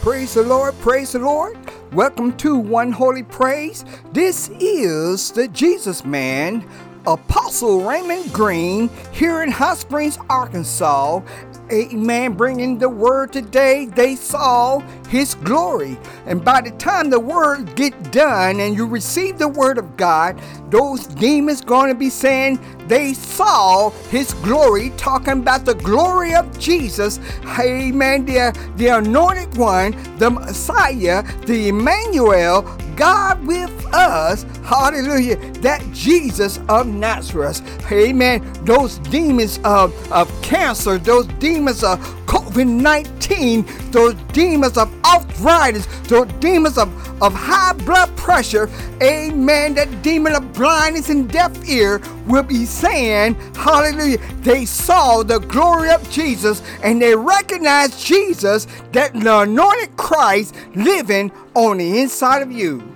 Praise the Lord, praise the Lord. Welcome to One Holy Praise. This is the Jesus Man, Apostle Raymond Green, here in Hot Springs, Arkansas. Amen. Bringing the word today, they saw his glory. And by the time the word get done and you receive the word of God, those demons going to be saying they saw his glory, talking about the glory of Jesus. Amen. The, the anointed one, the Messiah, the Emmanuel, God with us. Hallelujah. That Jesus of Nazareth. Amen. Those demons of, of cancer, those demons of COVID 19, those demons of arthritis, those demons of, of high blood pressure. Amen. That demon of blindness and deaf ear will be saying, Hallelujah. They saw the glory of Jesus and they recognized Jesus, that the anointed Christ living on the inside of you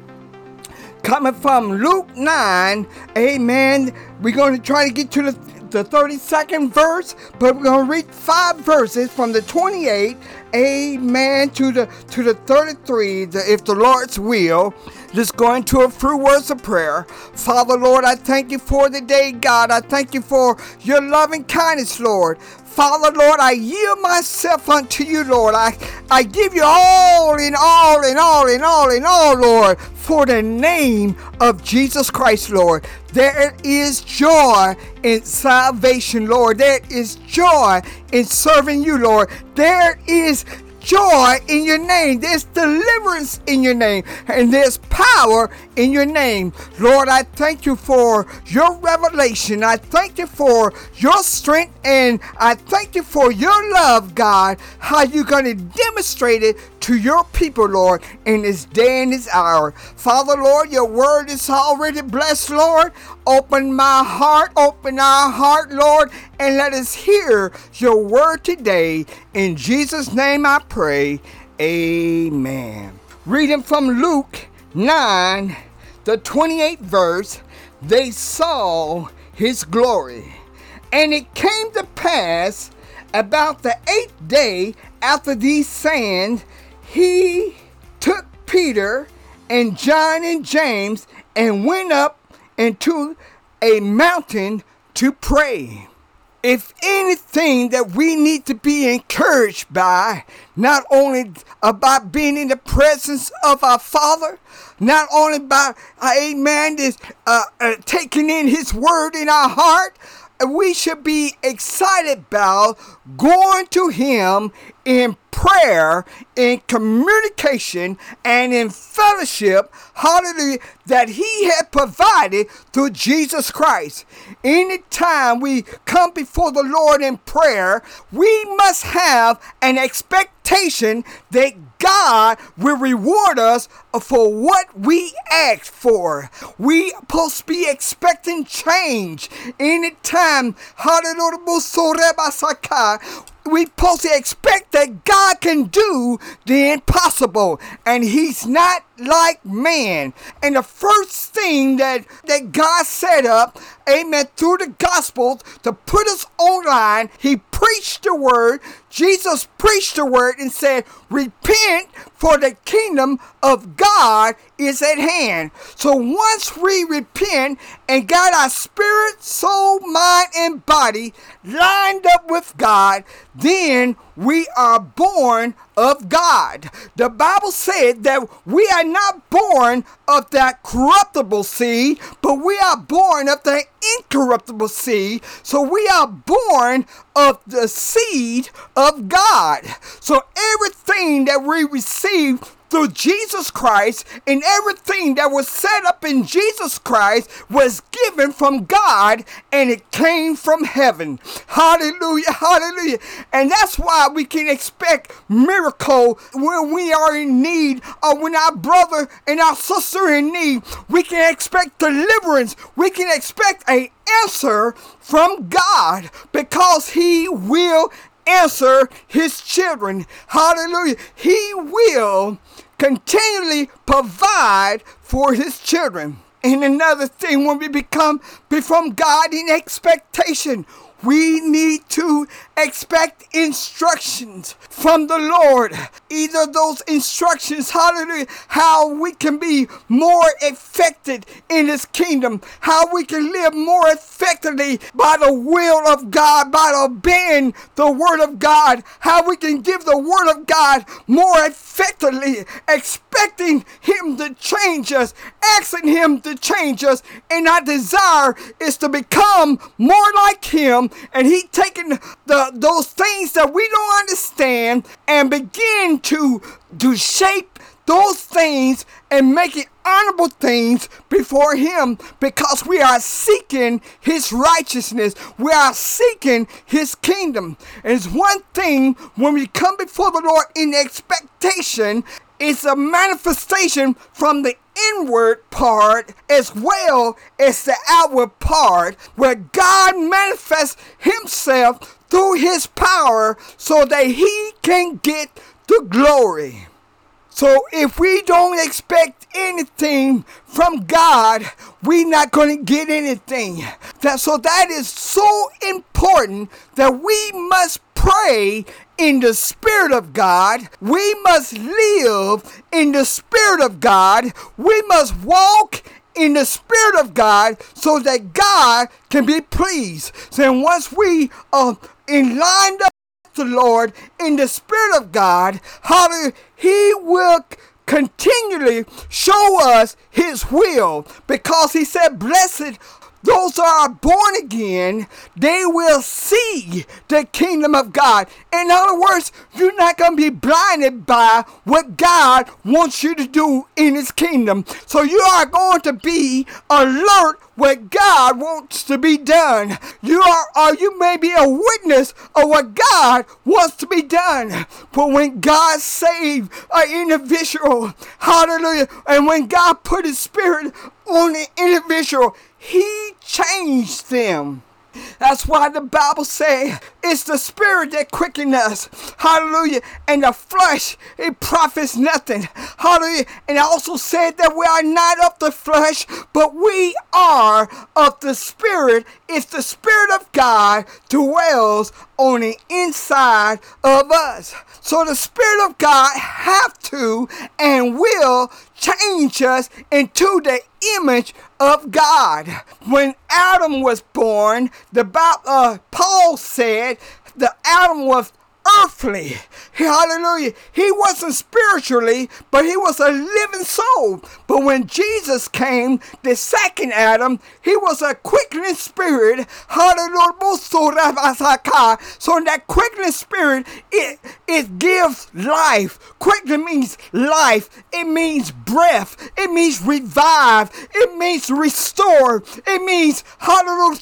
coming from Luke 9. Amen. We're going to try to get to the, the 32nd verse, but we're to read five verses from the 28, amen, to the to the 33, the, if the Lord's will. Just going to a few words of prayer. Father, Lord, I thank you for the day, God. I thank you for your loving kindness, Lord. Father, Lord, I yield myself unto you, Lord. I, I give you all in all in all in all in all, Lord, for the name of Jesus Christ, Lord. There is joy in salvation, Lord. There is joy in serving you, Lord. There is joy in your name. There's deliverance in your name. And there's power in your name. Lord, I thank you for your revelation. I thank you for your strength. And I thank you for your love, God. How you're going to demonstrate it to your people, Lord, in this day and this hour. Father, Lord, your word is already blessed, Lord. Open my heart, open our heart, Lord, and let us hear your word today. In Jesus' name I pray. Amen. Reading from Luke 9, the 28th verse, they saw his glory. And it came to pass about the eighth day after these sayings he took Peter and John and James and went up into a mountain to pray. If anything that we need to be encouraged by, not only about being in the presence of our Father, not only by, uh, amen, is uh, uh, taking in His word in our heart, we should be excited about going to Him in prayer, in communication, and in fellowship, hallelujah, that He had provided through Jesus Christ. Anytime we come before the Lord in prayer, we must have an expectation that God will reward us for what we ask for. We supposed to be expecting change anytime. Hallelujah we supposed to expect that God can do the impossible, and He's not like man. And the first thing that that God set up, Amen, through the Gospels to put us online, He preached the word. Jesus preached the word and said, "Repent, for the kingdom of God is at hand." So once we repent and got our spirit, soul, mind, and body lined up with God, then we are born of God. The Bible said that we are not born of that corruptible seed, but we are born of the incorruptible seed. So we are born of the seed of God. So everything that we receive through Jesus Christ, and everything that was set up in Jesus Christ was given from God and it came from heaven. Hallelujah, hallelujah. And that's why we can expect miracle when we are in need or when our brother and our sister in need. We can expect deliverance. We can expect an answer from God because He will answer His children. Hallelujah. He will continually provide for his children. And another thing, when we become from God in expectation, we need to expect instructions from the Lord either those instructions, hallelujah, how we can be more effective in His kingdom, how we can live more effectively by the will of God, by obeying the Word of God, how we can give the Word of God more effectively, expecting Him to change us, asking Him to change us, and our desire is to become more like Him, and He taking the those things that we don't understand and begin to to shape those things and make it honorable things before him because we are seeking his righteousness. We are seeking his kingdom. And it's one thing when we come before the Lord in expectation, it's a manifestation from the inward part as well as the outward part where God manifests himself through his power so that he can get the glory. So if we don't expect anything from God, we're not going to get anything. That, so that is so important that we must pray in the Spirit of God. We must live in the Spirit of God. We must walk in the Spirit of God so that God can be pleased. So once we are in line up the Lord in the Spirit of God, hallelujah, He will continually show us His will because He said, Blessed those who are born again, they will see the kingdom of God. In other words, you're not going to be blinded by what God wants you to do in His kingdom. So you are going to be alert what God wants to be done. You are, or you may be a witness of what God wants to be done. But when God saved an individual, hallelujah, and when God put His Spirit on the individual, he changed them. That's why the Bible says it's the spirit that quickens us. Hallelujah. And the flesh, it profits nothing. Hallelujah. And I also said that we are not of the flesh, but we are of the spirit. If the spirit of God dwells on the inside of us. So the spirit of God have to and will change us into the image of God. When Adam was born, the uh, Paul said the Adam was earthly. Hallelujah. He wasn't spiritually, but he was a living soul. But when Jesus came, the second Adam, he was a quickening spirit. Hallelujah. So in that quickening spirit, it, it gives life. Quickening means life. It means breath. It means revive. It means restore. It means hallelujah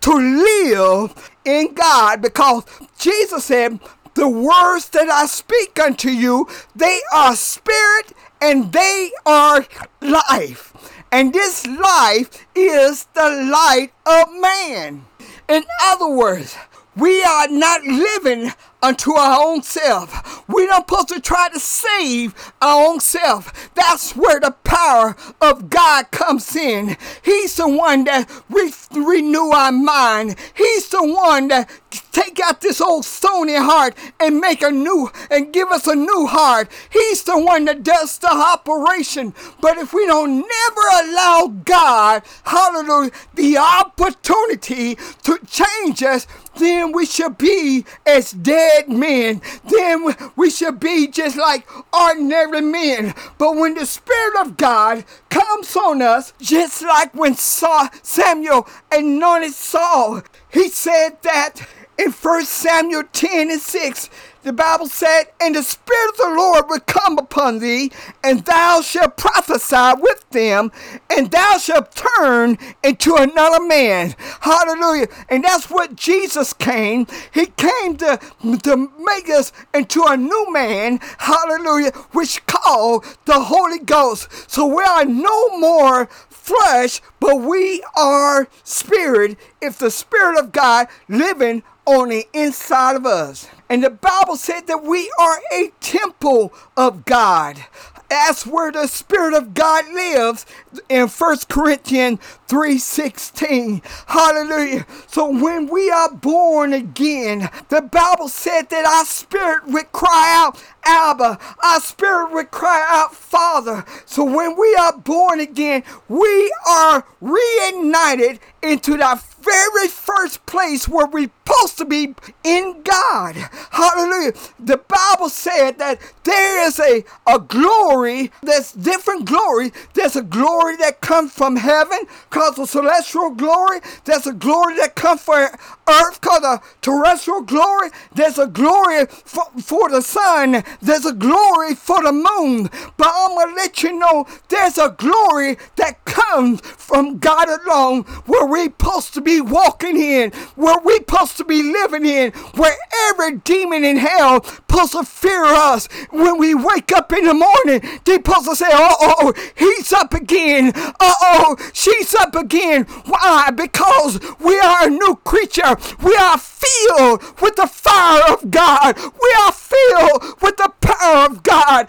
to live in God because Jesus said, The words that I speak unto you, they are spirit and they are life. And this life is the light of man. In other words, we are not living unto our own self. We don't supposed to try to save our own self. That's where the power of God comes in. He's the one that re- renew our mind. He's the one that take out this old stony heart and make a new and give us a new heart. He's the one that does the operation. But if we don't never allow God, hallelujah, the opportunity to change us, then we should be as dead men. Then we should be just like ordinary men. But when the Spirit of God comes on us, just like when Saul, Samuel anointed Saul, he said that in 1 Samuel 10 and 6, the Bible said, And the Spirit of the Lord will come upon thee, and thou shalt prophesy with them, and thou shalt turn into another man. Hallelujah. And that's what Jesus came. He came to, to make us into a new man. Hallelujah. Which called the Holy Ghost. So we are no more flesh, but we are spirit if the Spirit of God living on the inside of us. And the Bible said that we are a temple of God. That's where the Spirit of God lives in 1 Corinthians 3:16. Hallelujah. So when we are born again, the Bible said that our spirit would cry out, Abba. Our spirit would cry out, Father. So when we are born again, we are reunited into that very first place where we're supposed to be in God. Hallelujah. The Bible said that there is a, a glory that's different glory. There's a glory that comes from heaven called the celestial glory. There's a glory that comes from earth called the terrestrial glory. There's a glory for, for the sun. There's a glory for the moon. But I'm going to let you know there's a glory that comes from God alone where we're supposed to be walking in, where we're supposed to be living in, where every demon in hell supposed to fear us. When we wake up in the morning, they supposed to say, oh, he's up again. Uh oh, she's up again. Why? Because we are a new creature. We are filled with the fire of God. We are filled with the power of God.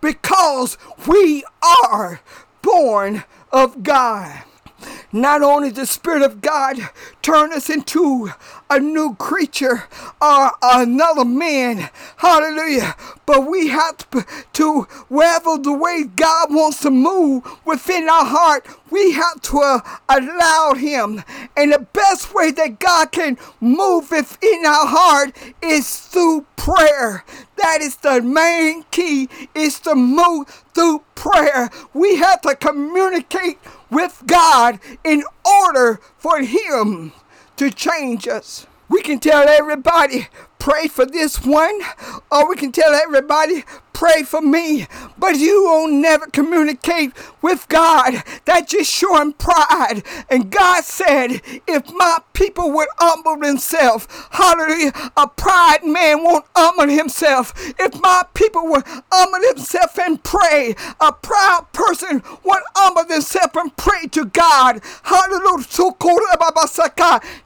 Because we are born of God. Not only the Spirit of God turn us into a new creature or another man, hallelujah, but we have to, wherever the way God wants to move within our heart, we have to uh, allow Him. And the best way that God can move within our heart is through prayer. That is the main key, is to move through prayer. We have to communicate with God in order for Him to change us. We can tell everybody, pray for this one, or we can tell everybody, pray for me, but you won't never communicate with God. That's just showing pride. And God said, if my people would humble themselves, hallelujah, a pride man won't humble himself. If my people would humble themselves and pray, a proud person would humble themselves and pray to God. Hallelujah.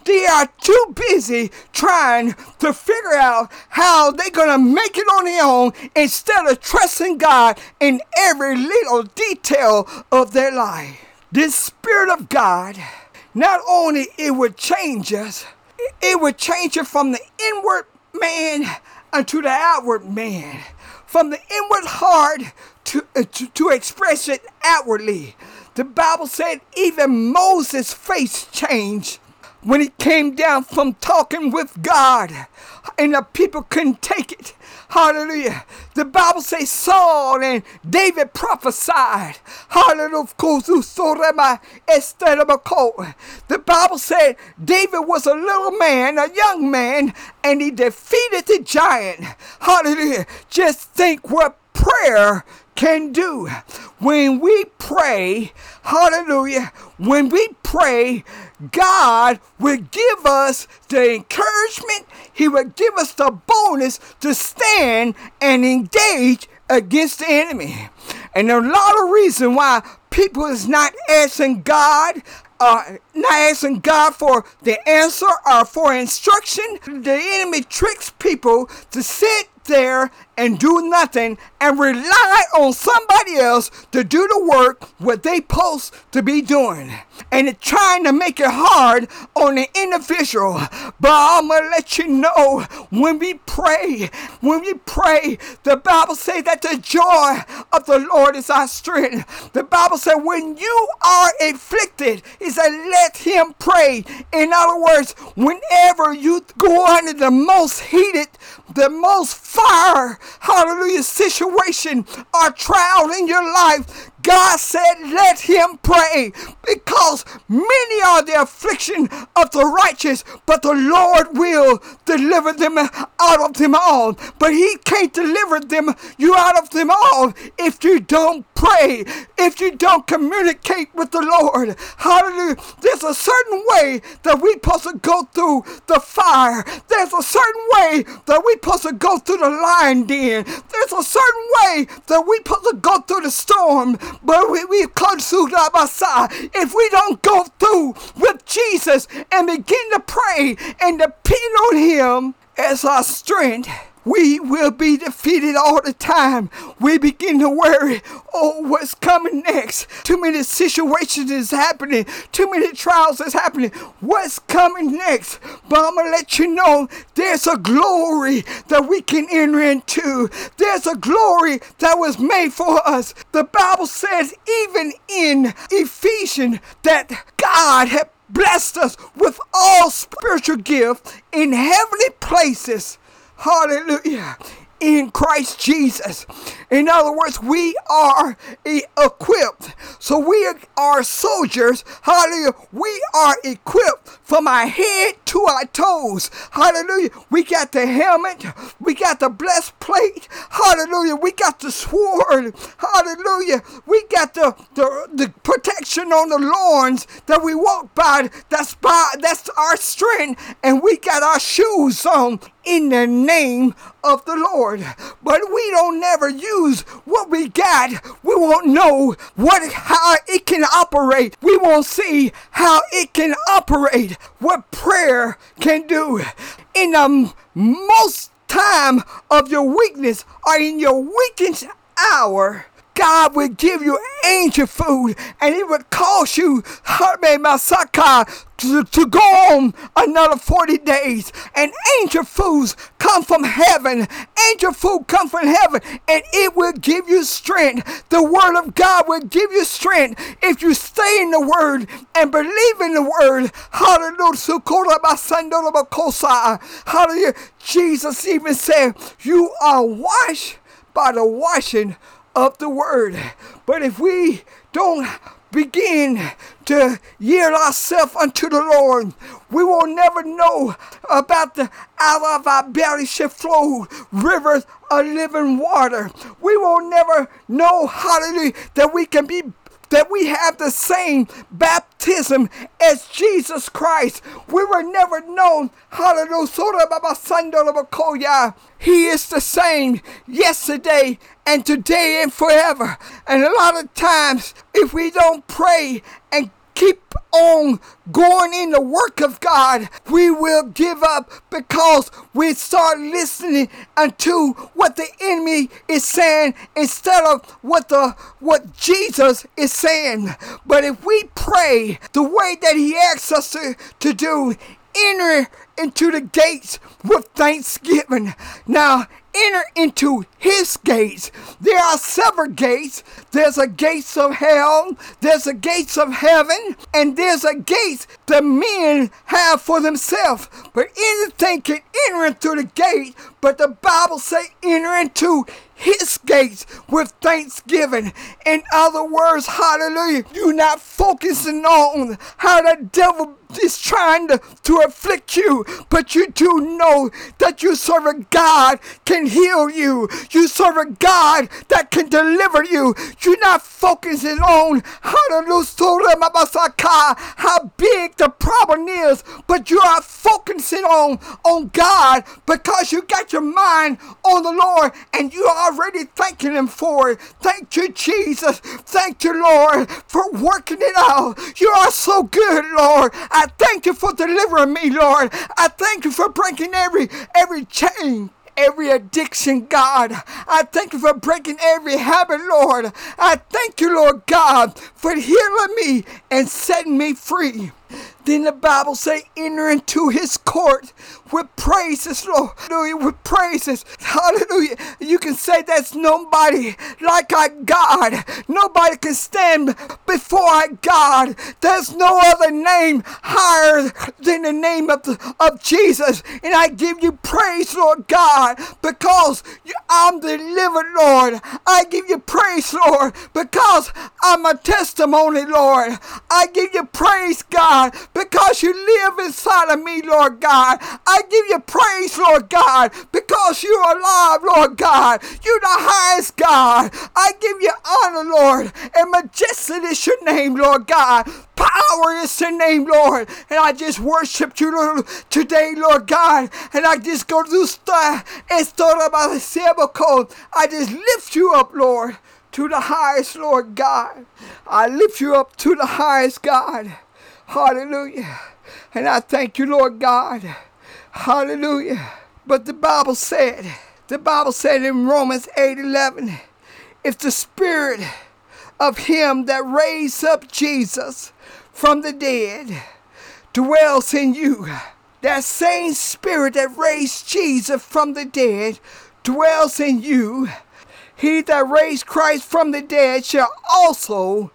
They are too busy trying to figure out how they're going to make it on their own instead instead of trusting God in every little detail of their life. This Spirit of God, not only it would change us, it would change us from the inward man unto the outward man, from the inward heart to, uh, to, to express it outwardly. The Bible said even Moses' face changed when he came down from talking with God, and the people couldn't take it. Hallelujah. The Bible says Saul and David prophesied. Hallelujah. Uh, the Bible said David was a little man, a young man, and he defeated the giant. Hallelujah. Just think what prayer can do. When we pray, hallelujah, when we pray, God will give us the encouragement, He will give us the bonus to stand and engage against the enemy. And a lot of reasons why people is not asking God uh, not asking God for the answer or for instruction. The enemy tricks people to sit there and do nothing and rely on somebody else to do the work what they supposed to be doing and trying to make it hard on the individual. But i'm gonna let you know when we pray when we pray the bible says that the joy of the lord is our strength. The bible says when you are afflicted he said let him pray. In other words whenever you go under the most heated the most fire hallelujah, situation or trial in your life, God said, let him pray because many are the affliction of the righteous, but the Lord will deliver them out of them all. But he can't deliver them you out of them all if you don't pray, if you don't communicate with the Lord. Hallelujah. There's a certain way that we supposed to go through the fire. There's a certain way that we supposed to go through the lion den. There's a certain way that we supposed to go through the storm. But we, we God by Sai. if we don't go through with Jesus and begin to pray and depend on Him as our strength, we will be defeated all the time. We begin to worry, oh, what's coming next? Too many situations is happening. Too many trials is happening. What's coming next? But I'm gonna let you know there's a glory that we can enter into. There's a glory that was made for us. The Bible says, even in Ephesians, that God had blessed us with all spiritual gifts in heavenly places. Hallelujah. In Christ Jesus. In other words, we are equipped. So we are soldiers. Hallelujah. We are equipped from our head to our toes. Hallelujah. We got the helmet. We got the blessed plate. Hallelujah. We got the sword. Hallelujah. We got the, the, the protection on the lawns that we walk by. That's by that's our strength. And we got our shoes on in the name of the Lord. But we don't never use what we got. We won't know what how it can operate. We won't see how it can operate. What prayer can do in the most time of your weakness or in your weakest hour God will give you angel food and it would cause you to, to go on another 40 days. And angel foods come from heaven. Angel food come from heaven and it will give you strength. The word of God will give you strength if you stay in the word and believe in the word. Hallelujah. Hallelujah. Jesus even said, You are washed by the washing of the word. But if we don't begin to yield ourselves unto the Lord, we will never know about the out of our belly shall flow rivers of living water. We will never know, hallelujah, that we can be that we have the same baptism as Jesus Christ. We were never known, hallelujah, he is the same yesterday and today and forever. And a lot of times, if we don't pray and keep on going in the work of God, we will give up because we start listening unto what the enemy is saying instead of what the what Jesus is saying. But if we pray the way that he asks us to, to do, enter into the gates with thanksgiving. Now, enter into his gates. There are several gates. There's a gates of hell, there's a gates of heaven, and there's a gates that men have for themselves. But anything can enter into the gate, but the Bible say enter into his gates with thanksgiving. In other words, hallelujah, you're not focusing on how the devil is trying to, to afflict you, but you do know that you serve a God can heal you. You serve a God that can deliver you. You're not focusing on hallelujah, how big the problem is, but you are focusing on, on God because you got your mind on the Lord and you are already thanking Him for it. Thank you, Jesus. Thank you, Lord, for working it out. You are so good, Lord. I thank you for delivering me, Lord. I thank you for breaking every every chain every addiction, God. I thank you for breaking every habit, Lord. I thank you, Lord God, for healing me and setting me free. Then the Bible say, enter into his court with praises, Lord. Hallelujah, with praises. Hallelujah. You can say there's nobody like our God. Nobody can stand before our God. There's no other name higher than the name of, the, of Jesus. And I give you praise, Lord God, because I'm delivered, Lord. I give you praise, Lord, because I'm a testimony, Lord. I give you praise, God, because you live inside of me, Lord God. I give you praise, Lord God, because you're alive, Lord God. You're the highest God. I give you honor, Lord, and majesty is your name, Lord God. Power is your name, Lord. And I just worship you today, Lord God. And I just go to stuff and start about the I just lift you up, Lord to the highest, Lord God. I lift you up to the highest, God. Hallelujah. And I thank you, Lord God. Hallelujah. But the Bible said The Bible said in Romans 8 11, if the spirit of him that raised up Jesus from the dead dwells in you, that same spirit that raised Jesus from the dead dwells in you. He that raised Christ from the dead shall also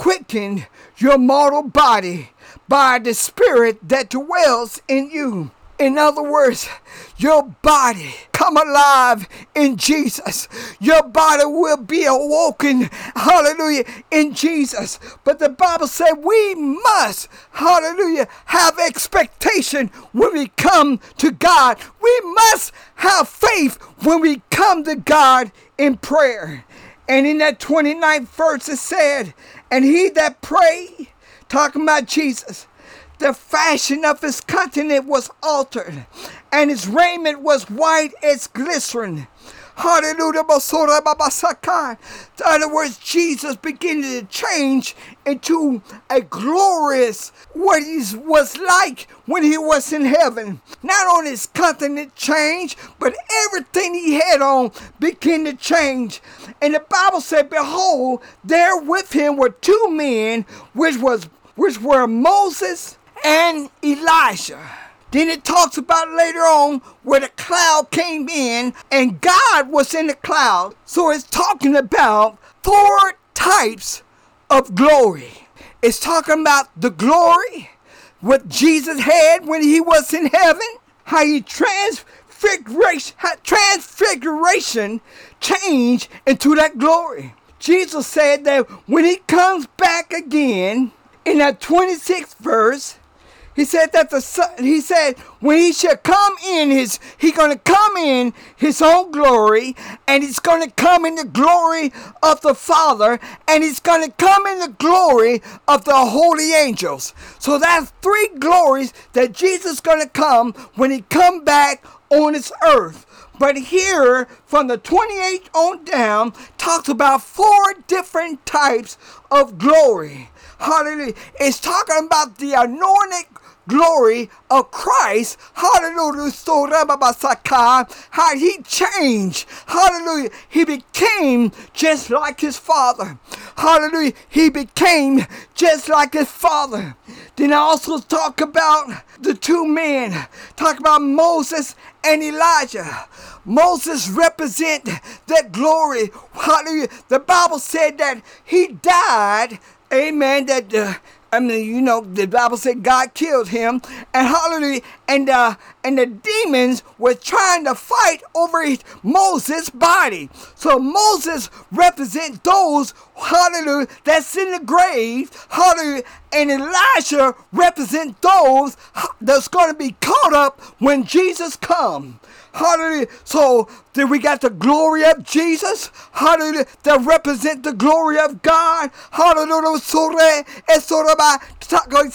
quicken your mortal body by the spirit that dwells in you. In other words, your body come alive in Jesus. Your body will be awoken, hallelujah, in Jesus. But the Bible said we must, hallelujah, have expectation when we come to God. We must have faith when we come to God in prayer. And in that 29th verse it said, And he that prayed, talking about Jesus, the fashion of his countenance was altered, and his raiment was white as glycerin. Hallelujah. In other words, Jesus began to change into a glorious what he was like when he was in heaven. Not only his countenance changed, but everything he had on began to change. And the Bible said, Behold, there with him were two men, which was which were Moses and Elijah. Then it talks about later on where the cloud came in and God was in the cloud. So it's talking about four types of glory. It's talking about the glory, what Jesus had when he was in heaven, how he transfiguration, how transfiguration changed into that glory. Jesus said that when he comes back again, in that 26th verse, he said that the son, he said when he shall come in his he gonna come in his own glory and he's gonna come in the glory of the Father and he's gonna come in the glory of the holy angels. So that's three glories that Jesus gonna come when he come back on this earth. But here, from the 28th on down, talks about four different types of glory. Hallelujah. It's talking about the anointed glory of Christ. Hallelujah. How he changed. Hallelujah. He became just like his father. Hallelujah. He became just like his father. Then I also talk about the two men. Talk about Moses and Elijah. Moses represent that glory. Hallelujah. The Bible said that he died. Amen. That uh, I mean, you know, the Bible said God killed him, and hallelujah, and uh, and the demons were trying to fight over Moses' body. So Moses represents those, hallelujah, that's in the grave, hallelujah, and Elijah represents those that's going to be caught up when Jesus comes. Hallelujah. So then we got the glory of Jesus. Hallelujah. That represent the glory of God. Hallelujah. Talking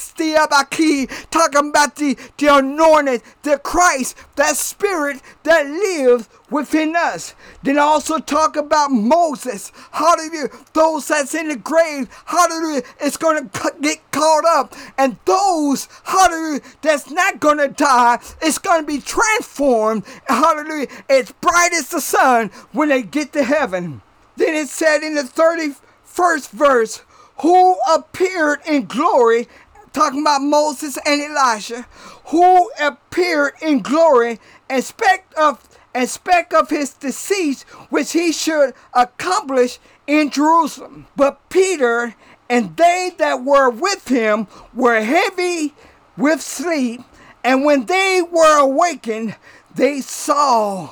about the, the anointed, the Christ, that spirit that lives within us. Then also talk about Moses. Hallelujah. Those that's in the grave. Hallelujah. It's going to get caught up. And those, hallelujah, that's not going to die, it's going to be transformed. Hallelujah. It's bright as the sun when they get to heaven. Then it said in the 31st verse, who appeared in glory, talking about Moses and Elijah, who appeared in glory and spec of and spec of his decease, which he should accomplish in Jerusalem. But Peter and they that were with him were heavy with sleep, and when they were awakened, they saw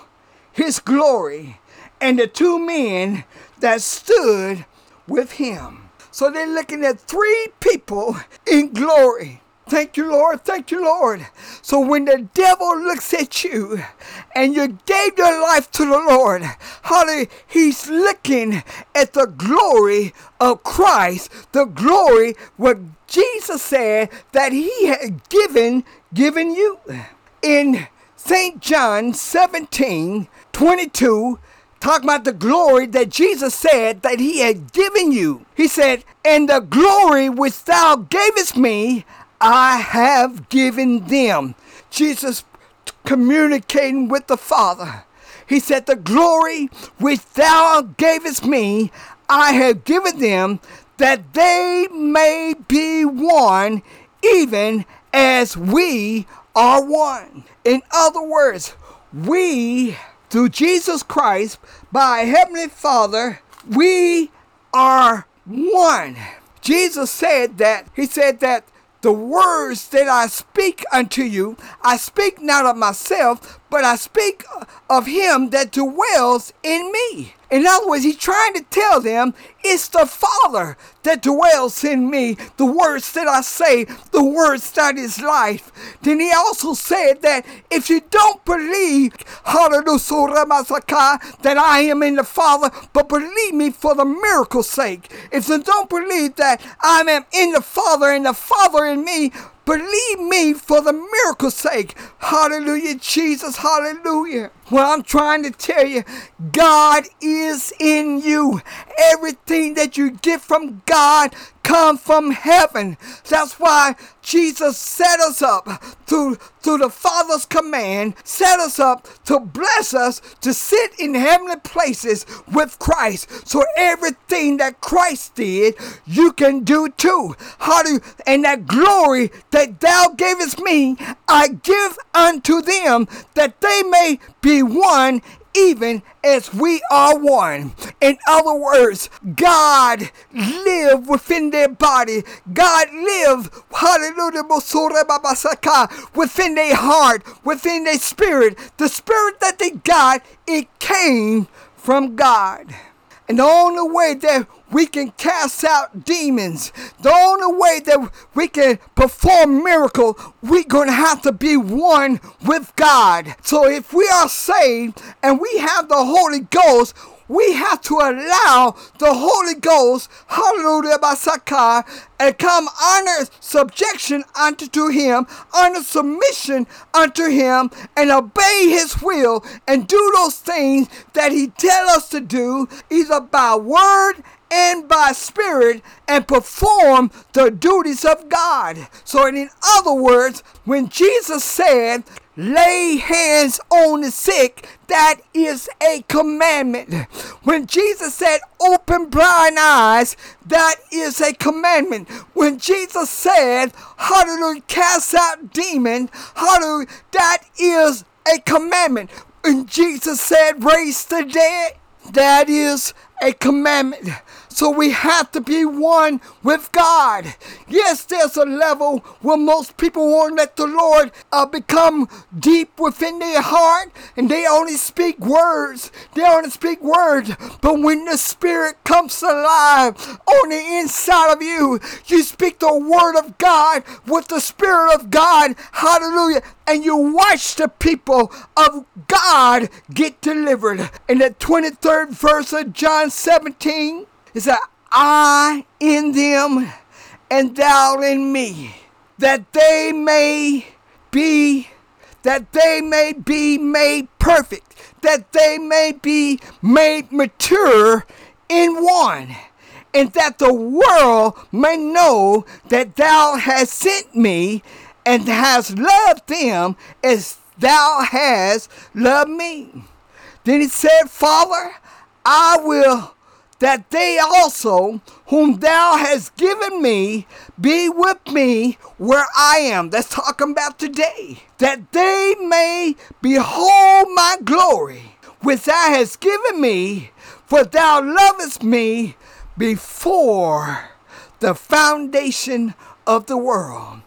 his glory and the two men that stood with him. So they're looking at three people in glory. Thank you, Lord. Thank you, Lord. So when the devil looks at you and you gave your life to the Lord, hallelujah, he's looking at the glory of Christ, the glory what Jesus said that he had given, given you. In St. John 17, 22, talking about the glory that Jesus said that he had given you. He said, And the glory which thou gavest me, I have given them. Jesus communicating with the Father. He said, The glory which thou gavest me, I have given them, that they may be one, even as we are one. In other words, we, through Jesus Christ, by Heavenly Father, we are one. Jesus said that, He said that the words that I speak unto you, I speak not of myself, but I speak of him that dwells in me. In other words, he's trying to tell them it's the Father that dwells in me, the words that I say, the words that is life. Then he also said that if you don't believe, that I am in the Father, but believe me for the miracle's sake. If you don't believe that I am in the Father and the Father in me, Believe me for the miracle's sake. Hallelujah, Jesus. Hallelujah. Well, I'm trying to tell you, God is in you. Everything that you get from God come from heaven. That's why Jesus set us up through, through the Father's command, set us up to bless us to sit in heavenly places with Christ. So everything that Christ did, you can do too. How do you, and that glory that thou gavest me, I give unto them that they may be one even as we are one. In other words, God live within their body. God live, hallelujah, within their heart, within their spirit. The spirit that they got, it came from God. And the only way that we can cast out demons. The only way that we can perform miracle, we're going to have to be one with God. So if we are saved and we have the Holy Ghost, we have to allow the Holy Ghost, hallelujah, by basaka, and come under subjection unto him, under submission unto him, and obey his will, and do those things that he tell us to do, either by word and by spirit and perform the duties of God. So, in other words, when Jesus said, lay hands on the sick, that is a commandment. When Jesus said, open blind eyes, that is a commandment. When Jesus said, How hallelujah, cast out demon, hallelujah, that is a commandment. When Jesus said, raise the dead, that is a commandment. So we have to be one with God. Yes, there's a level where most people won't let the Lord uh, become deep within their heart and they only speak words. They only speak words. But when the Spirit comes alive on the inside of you, you speak the Word of God with the Spirit of God. Hallelujah. And you watch the people of God get delivered. In the 23rd verse of John 17, is that I in them and thou in me, that they may be, that they may be made perfect, that they may be made mature in one, and that the world may know that thou hast sent me and hast loved them as thou hast loved me. Then he said, Father, I will that they also, whom thou hast given me, be with me where I am. That's talking about today. That they may behold my glory, which thou hast given me, for thou lovest me before the foundation of the world.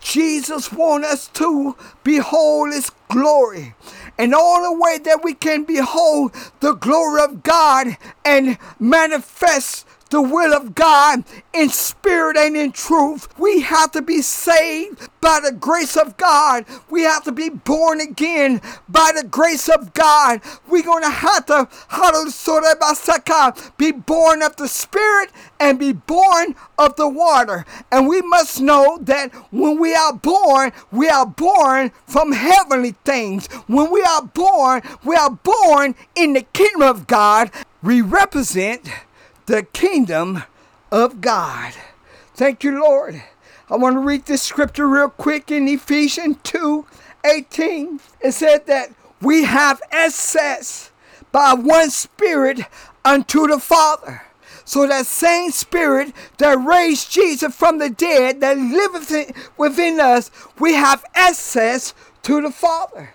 Jesus wants us to behold his glory. And all the way that we can behold the glory of God and manifest the will of God in spirit and in truth. We have to be saved by the grace of God. We have to be born again by the grace of God. We're going to have to be born of the spirit and be born of the water. And we must know that when we are born, we are born from heavenly things. When we are born, we are born in the kingdom of God. We represent the kingdom of God. Thank you, Lord. I want to read this scripture real quick in Ephesians 2 18. It said that we have access by one Spirit unto the Father. So that same Spirit that raised Jesus from the dead, that liveth within us, we have access to the Father.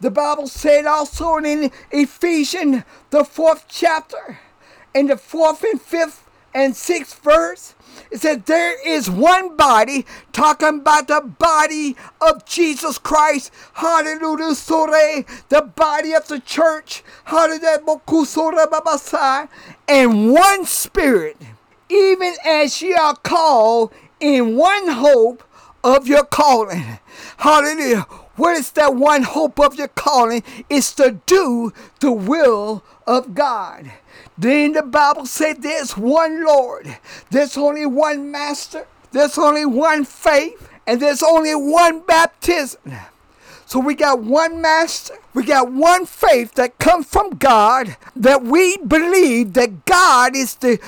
The Bible said also in Ephesians, the fourth chapter, in the fourth and fifth and sixth verse, it said there is one body talking about the body of Jesus Christ. Hallelujah. The body of the church. Hallelujah. And one spirit, even as ye are called in one hope of your calling. Hallelujah. What is that one hope of your calling? Is to do the will of God. Then the Bible said there's one Lord, there's only one Master, there's only one faith, and there's only one baptism. So we got one master, we got one faith that comes from God, that we believe that God is the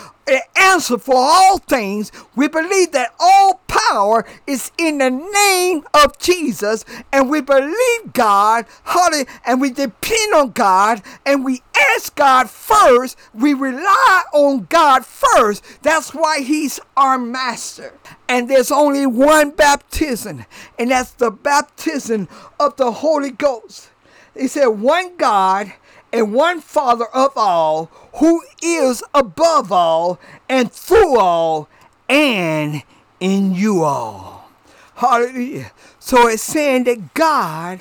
answer for all things. We believe that all power is in the name of Jesus, and we believe God, hallelujah, and we depend on God, and we ask God first. We rely on God first. That's why He's our master. And there's only one baptism, and that's the baptism of the Holy Ghost. He said, one God and one Father of all, who is above all and through all and in you all. Hallelujah. So it's saying that God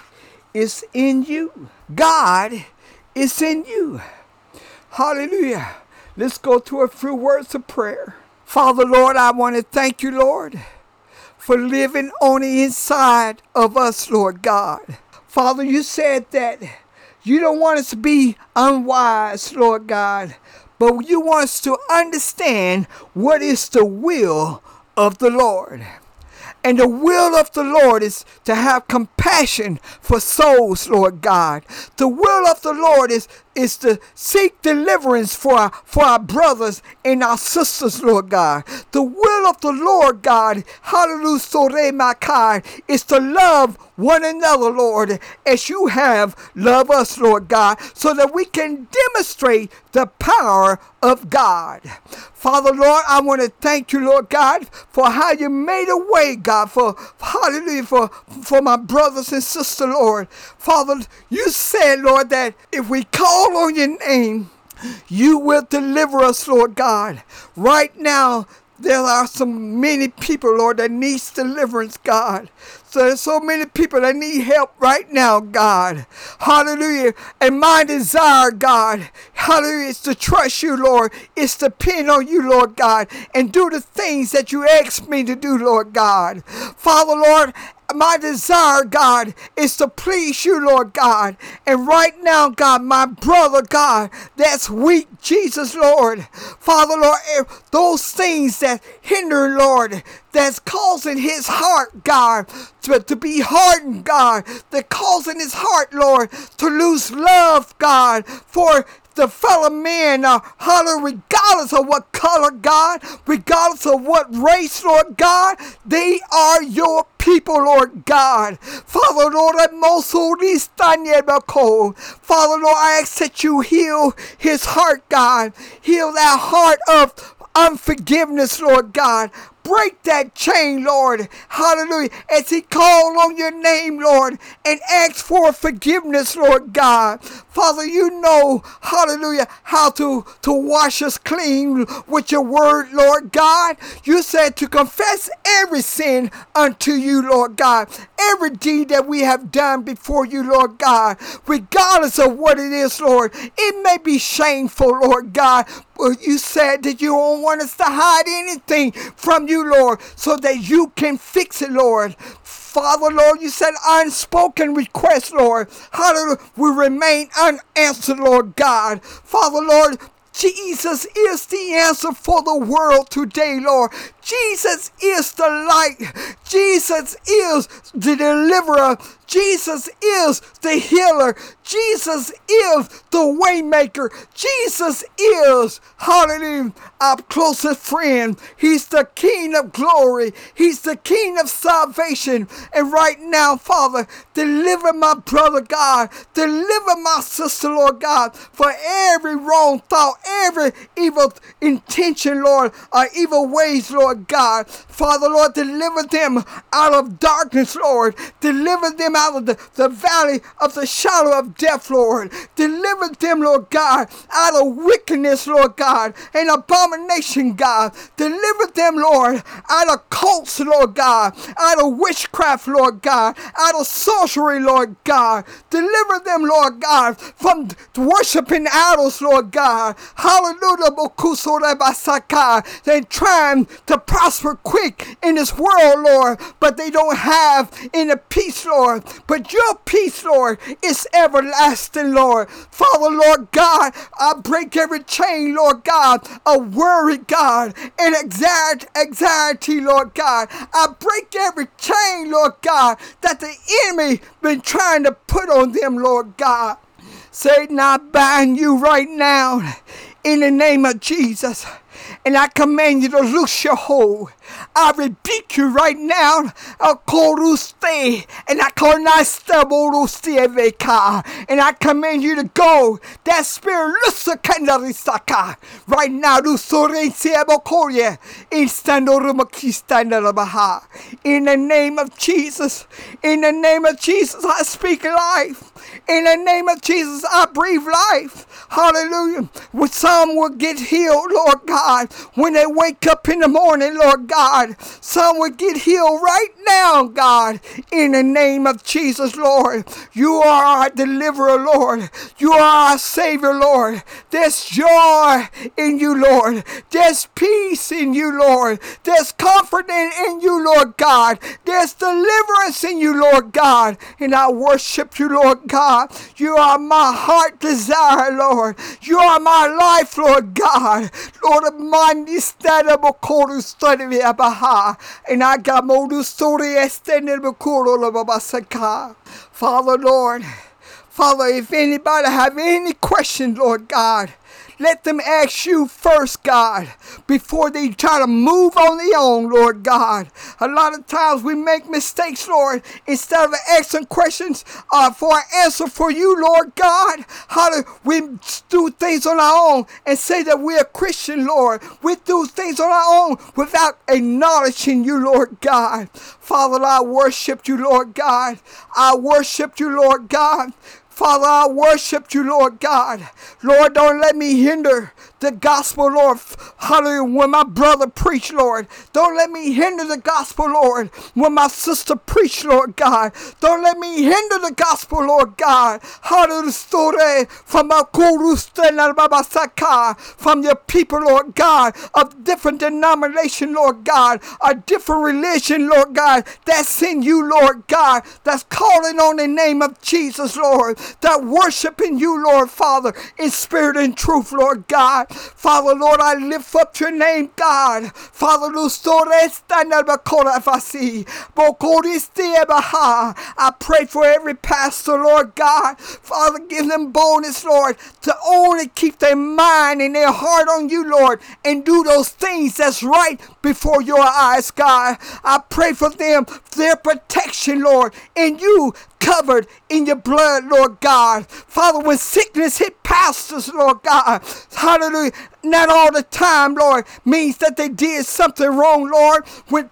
is in you. God is in you. Hallelujah. Let's go to a few words of prayer. Father, Lord, I want to thank you, Lord, for living on the inside of us, Lord God. Father, you said that you don't want us to be unwise, Lord God, but you want us to understand what is the will of the Lord. And the will of the Lord is to have compassion for souls, Lord God. The will of the Lord is, is to seek deliverance for our, for our brothers and our sisters, Lord God. The will of the Lord God, hallelujah, my God, is to love one another, Lord, as you have loved us, Lord God, so that we can demonstrate the power of God. Father, Lord, I want to thank you, Lord God, for how you made a way, God, for hallelujah, for, for my brothers and sisters, Lord. Father, you said, Lord, that if we call on your name, you will deliver us, Lord God. Right now, there are so many people, Lord, that needs deliverance, God. So there's so many people that need help right now, God. Hallelujah. And my desire, God, hallelujah, is to trust you, Lord. It's to depend on you, Lord God, and do the things that you ask me to do, Lord God. Father, Lord, my desire, God, is to please you, Lord God. And right now, God, my brother, God, that's weak, Jesus, Lord. Father, Lord, eh, those things that hinder, Lord, that's causing his heart, God, to, to be hardened, God, that causing his heart, Lord, to lose love, God, for the fellow man, uh, holler, regardless of what color, God, regardless of what race, Lord God, they are your people, Lord God. Father, Lord, I most holy Father, Lord, I ask that you heal his heart, God. Heal that heart of unforgiveness, Lord God. Break that chain, Lord. Hallelujah. As he called on your name, Lord, and asked for forgiveness, Lord God. Father, you know, hallelujah, how to, to wash us clean with your word, Lord God. You said to confess every sin unto you, Lord God. Every deed that we have done before you, Lord God, regardless of what it is, Lord. It may be shameful, Lord God, but you said that you don't want us to hide anything from you, Lord, so that you can fix it, Lord. Father, Lord, you said unspoken requests, Lord. Hallelujah. We remain unanswered, Lord God. Father, Lord, Jesus is the answer for the world today, Lord. Jesus is the light. Jesus is the deliverer. Jesus is the healer. Jesus is the waymaker. Jesus is, hallelujah, our closest friend. He's the King of glory. He's the King of salvation. And right now, Father, deliver my brother, God. Deliver my sister, Lord God, for every wrong thought, every evil intention, Lord, or evil ways, Lord God. Father, Lord, deliver them out of darkness, Lord. Deliver them out of the, the valley of the shadow of death, Lord. Deliver them, Lord God, out of wickedness, Lord God, and abomination, God. Deliver them, Lord, out of cults, Lord God, out of witchcraft, Lord God, out of sorcery, Lord God. Deliver them, Lord God, from worshiping idols, Lord God. Hallelujah, They're trying to prosper quick in this world, Lord, but they don't have any peace, Lord. But your peace, Lord, is everlasting, Lord. Father, Lord God, I break every chain, Lord God, of worry, God, and anxiety, Lord God. I break every chain, Lord God, that the enemy been trying to put on them, Lord God. Satan, I bind you right now in the name of Jesus. And I command you to loose your hold. I rebuke you right now. I call you stay. And I call. And I command you to go. That spirit loose kandarisaka. Right now, do sorensiabokoye. In the name of Jesus. In the name of Jesus, I speak life. In the name of Jesus, I breathe life. Hallelujah. When some will get healed, Lord God, when they wake up in the morning, Lord God, some will get healed right now, God, in the name of Jesus, Lord. You are our deliverer, Lord. You are our Savior, Lord. There's joy in you, Lord. There's peace in you, Lord. There's comfort in, in you, Lord God. There's deliverance in you, Lord God. And I worship you, Lord God. You are my heart desire, Lord. You are my life, Lord God. Lord of mine, stand up and I got more modu story extended Father, Lord, Father, if anybody have any questions, Lord God, let them ask you first, God, before they try to move on their own, Lord God. A lot of times we make mistakes, Lord. Instead of asking questions uh, for an answer for you, Lord God, how do we do things on our own and say that we're a Christian, Lord? We do things on our own without acknowledging you, Lord God. Father, I worship you, Lord God. I worship you, Lord God. Father, I worship you, Lord God. Lord, don't let me hinder the gospel, Lord. Hallelujah. When my brother preach, Lord. Don't let me hinder the gospel, Lord. When my sister preach, Lord God. Don't let me hinder the gospel, Lord God. Hallelujah. From from your people, Lord God, of different denomination, Lord God, a different religion, Lord God, that's in you, Lord God, that's calling on the name of Jesus, Lord, that worship in you, Lord Father, in spirit and truth, Lord God. Father, Lord, I lift up your name, God. Father, I pray for every pastor, Lord God. Father, give them boldness, Lord, to only keep their mind and their heart on you, Lord, and do those things that's right before your eyes, God. I pray for them, their protection, Lord, and you covered in your blood, Lord God. Father, when sickness hit pastors, Lord God, hallelujah, not all the time, Lord, means that they did something wrong, Lord. When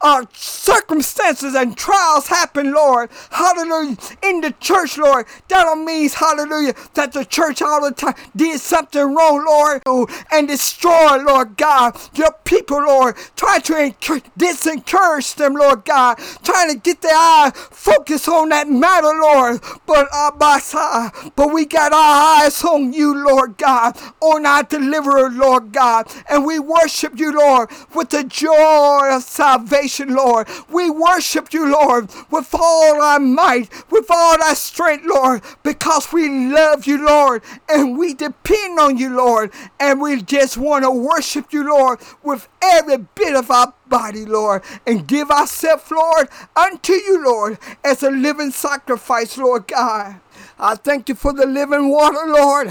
are circumstances and trials happen, Lord, hallelujah, in the church, Lord, that don't mean, hallelujah, that the church all the time did something wrong, Lord, and destroy, Lord God, your people, Lord. Try to disencourage them, Lord God, trying to get their eye focused on that matter, Lord. But, uh, but we got our eyes on you, Lord God, on our deliverer, Lord God. And we worship you, Lord, with the joy of salvation, Lord. We worship you, Lord, with all our might, with all our strength, Lord, because we love you, Lord, and we depend on you, Lord, and we just want to worship you, Lord, with every bit of our body, Lord, and give ourselves, Lord, unto you, Lord, as a living sacrifice, Lord God. I thank you for the living water, Lord.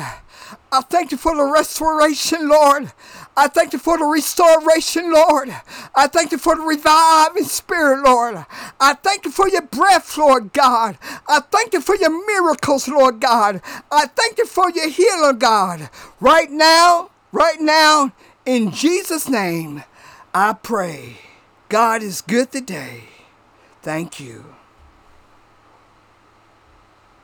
I thank you for the restoration, Lord. I thank you for the restoration, Lord. I thank you for the reviving spirit, Lord. I thank you for your breath, Lord God. I thank you for your miracles, Lord God. I thank you for your healing, God. Right now, right now, in Jesus' name, I pray. God is good today. Thank you.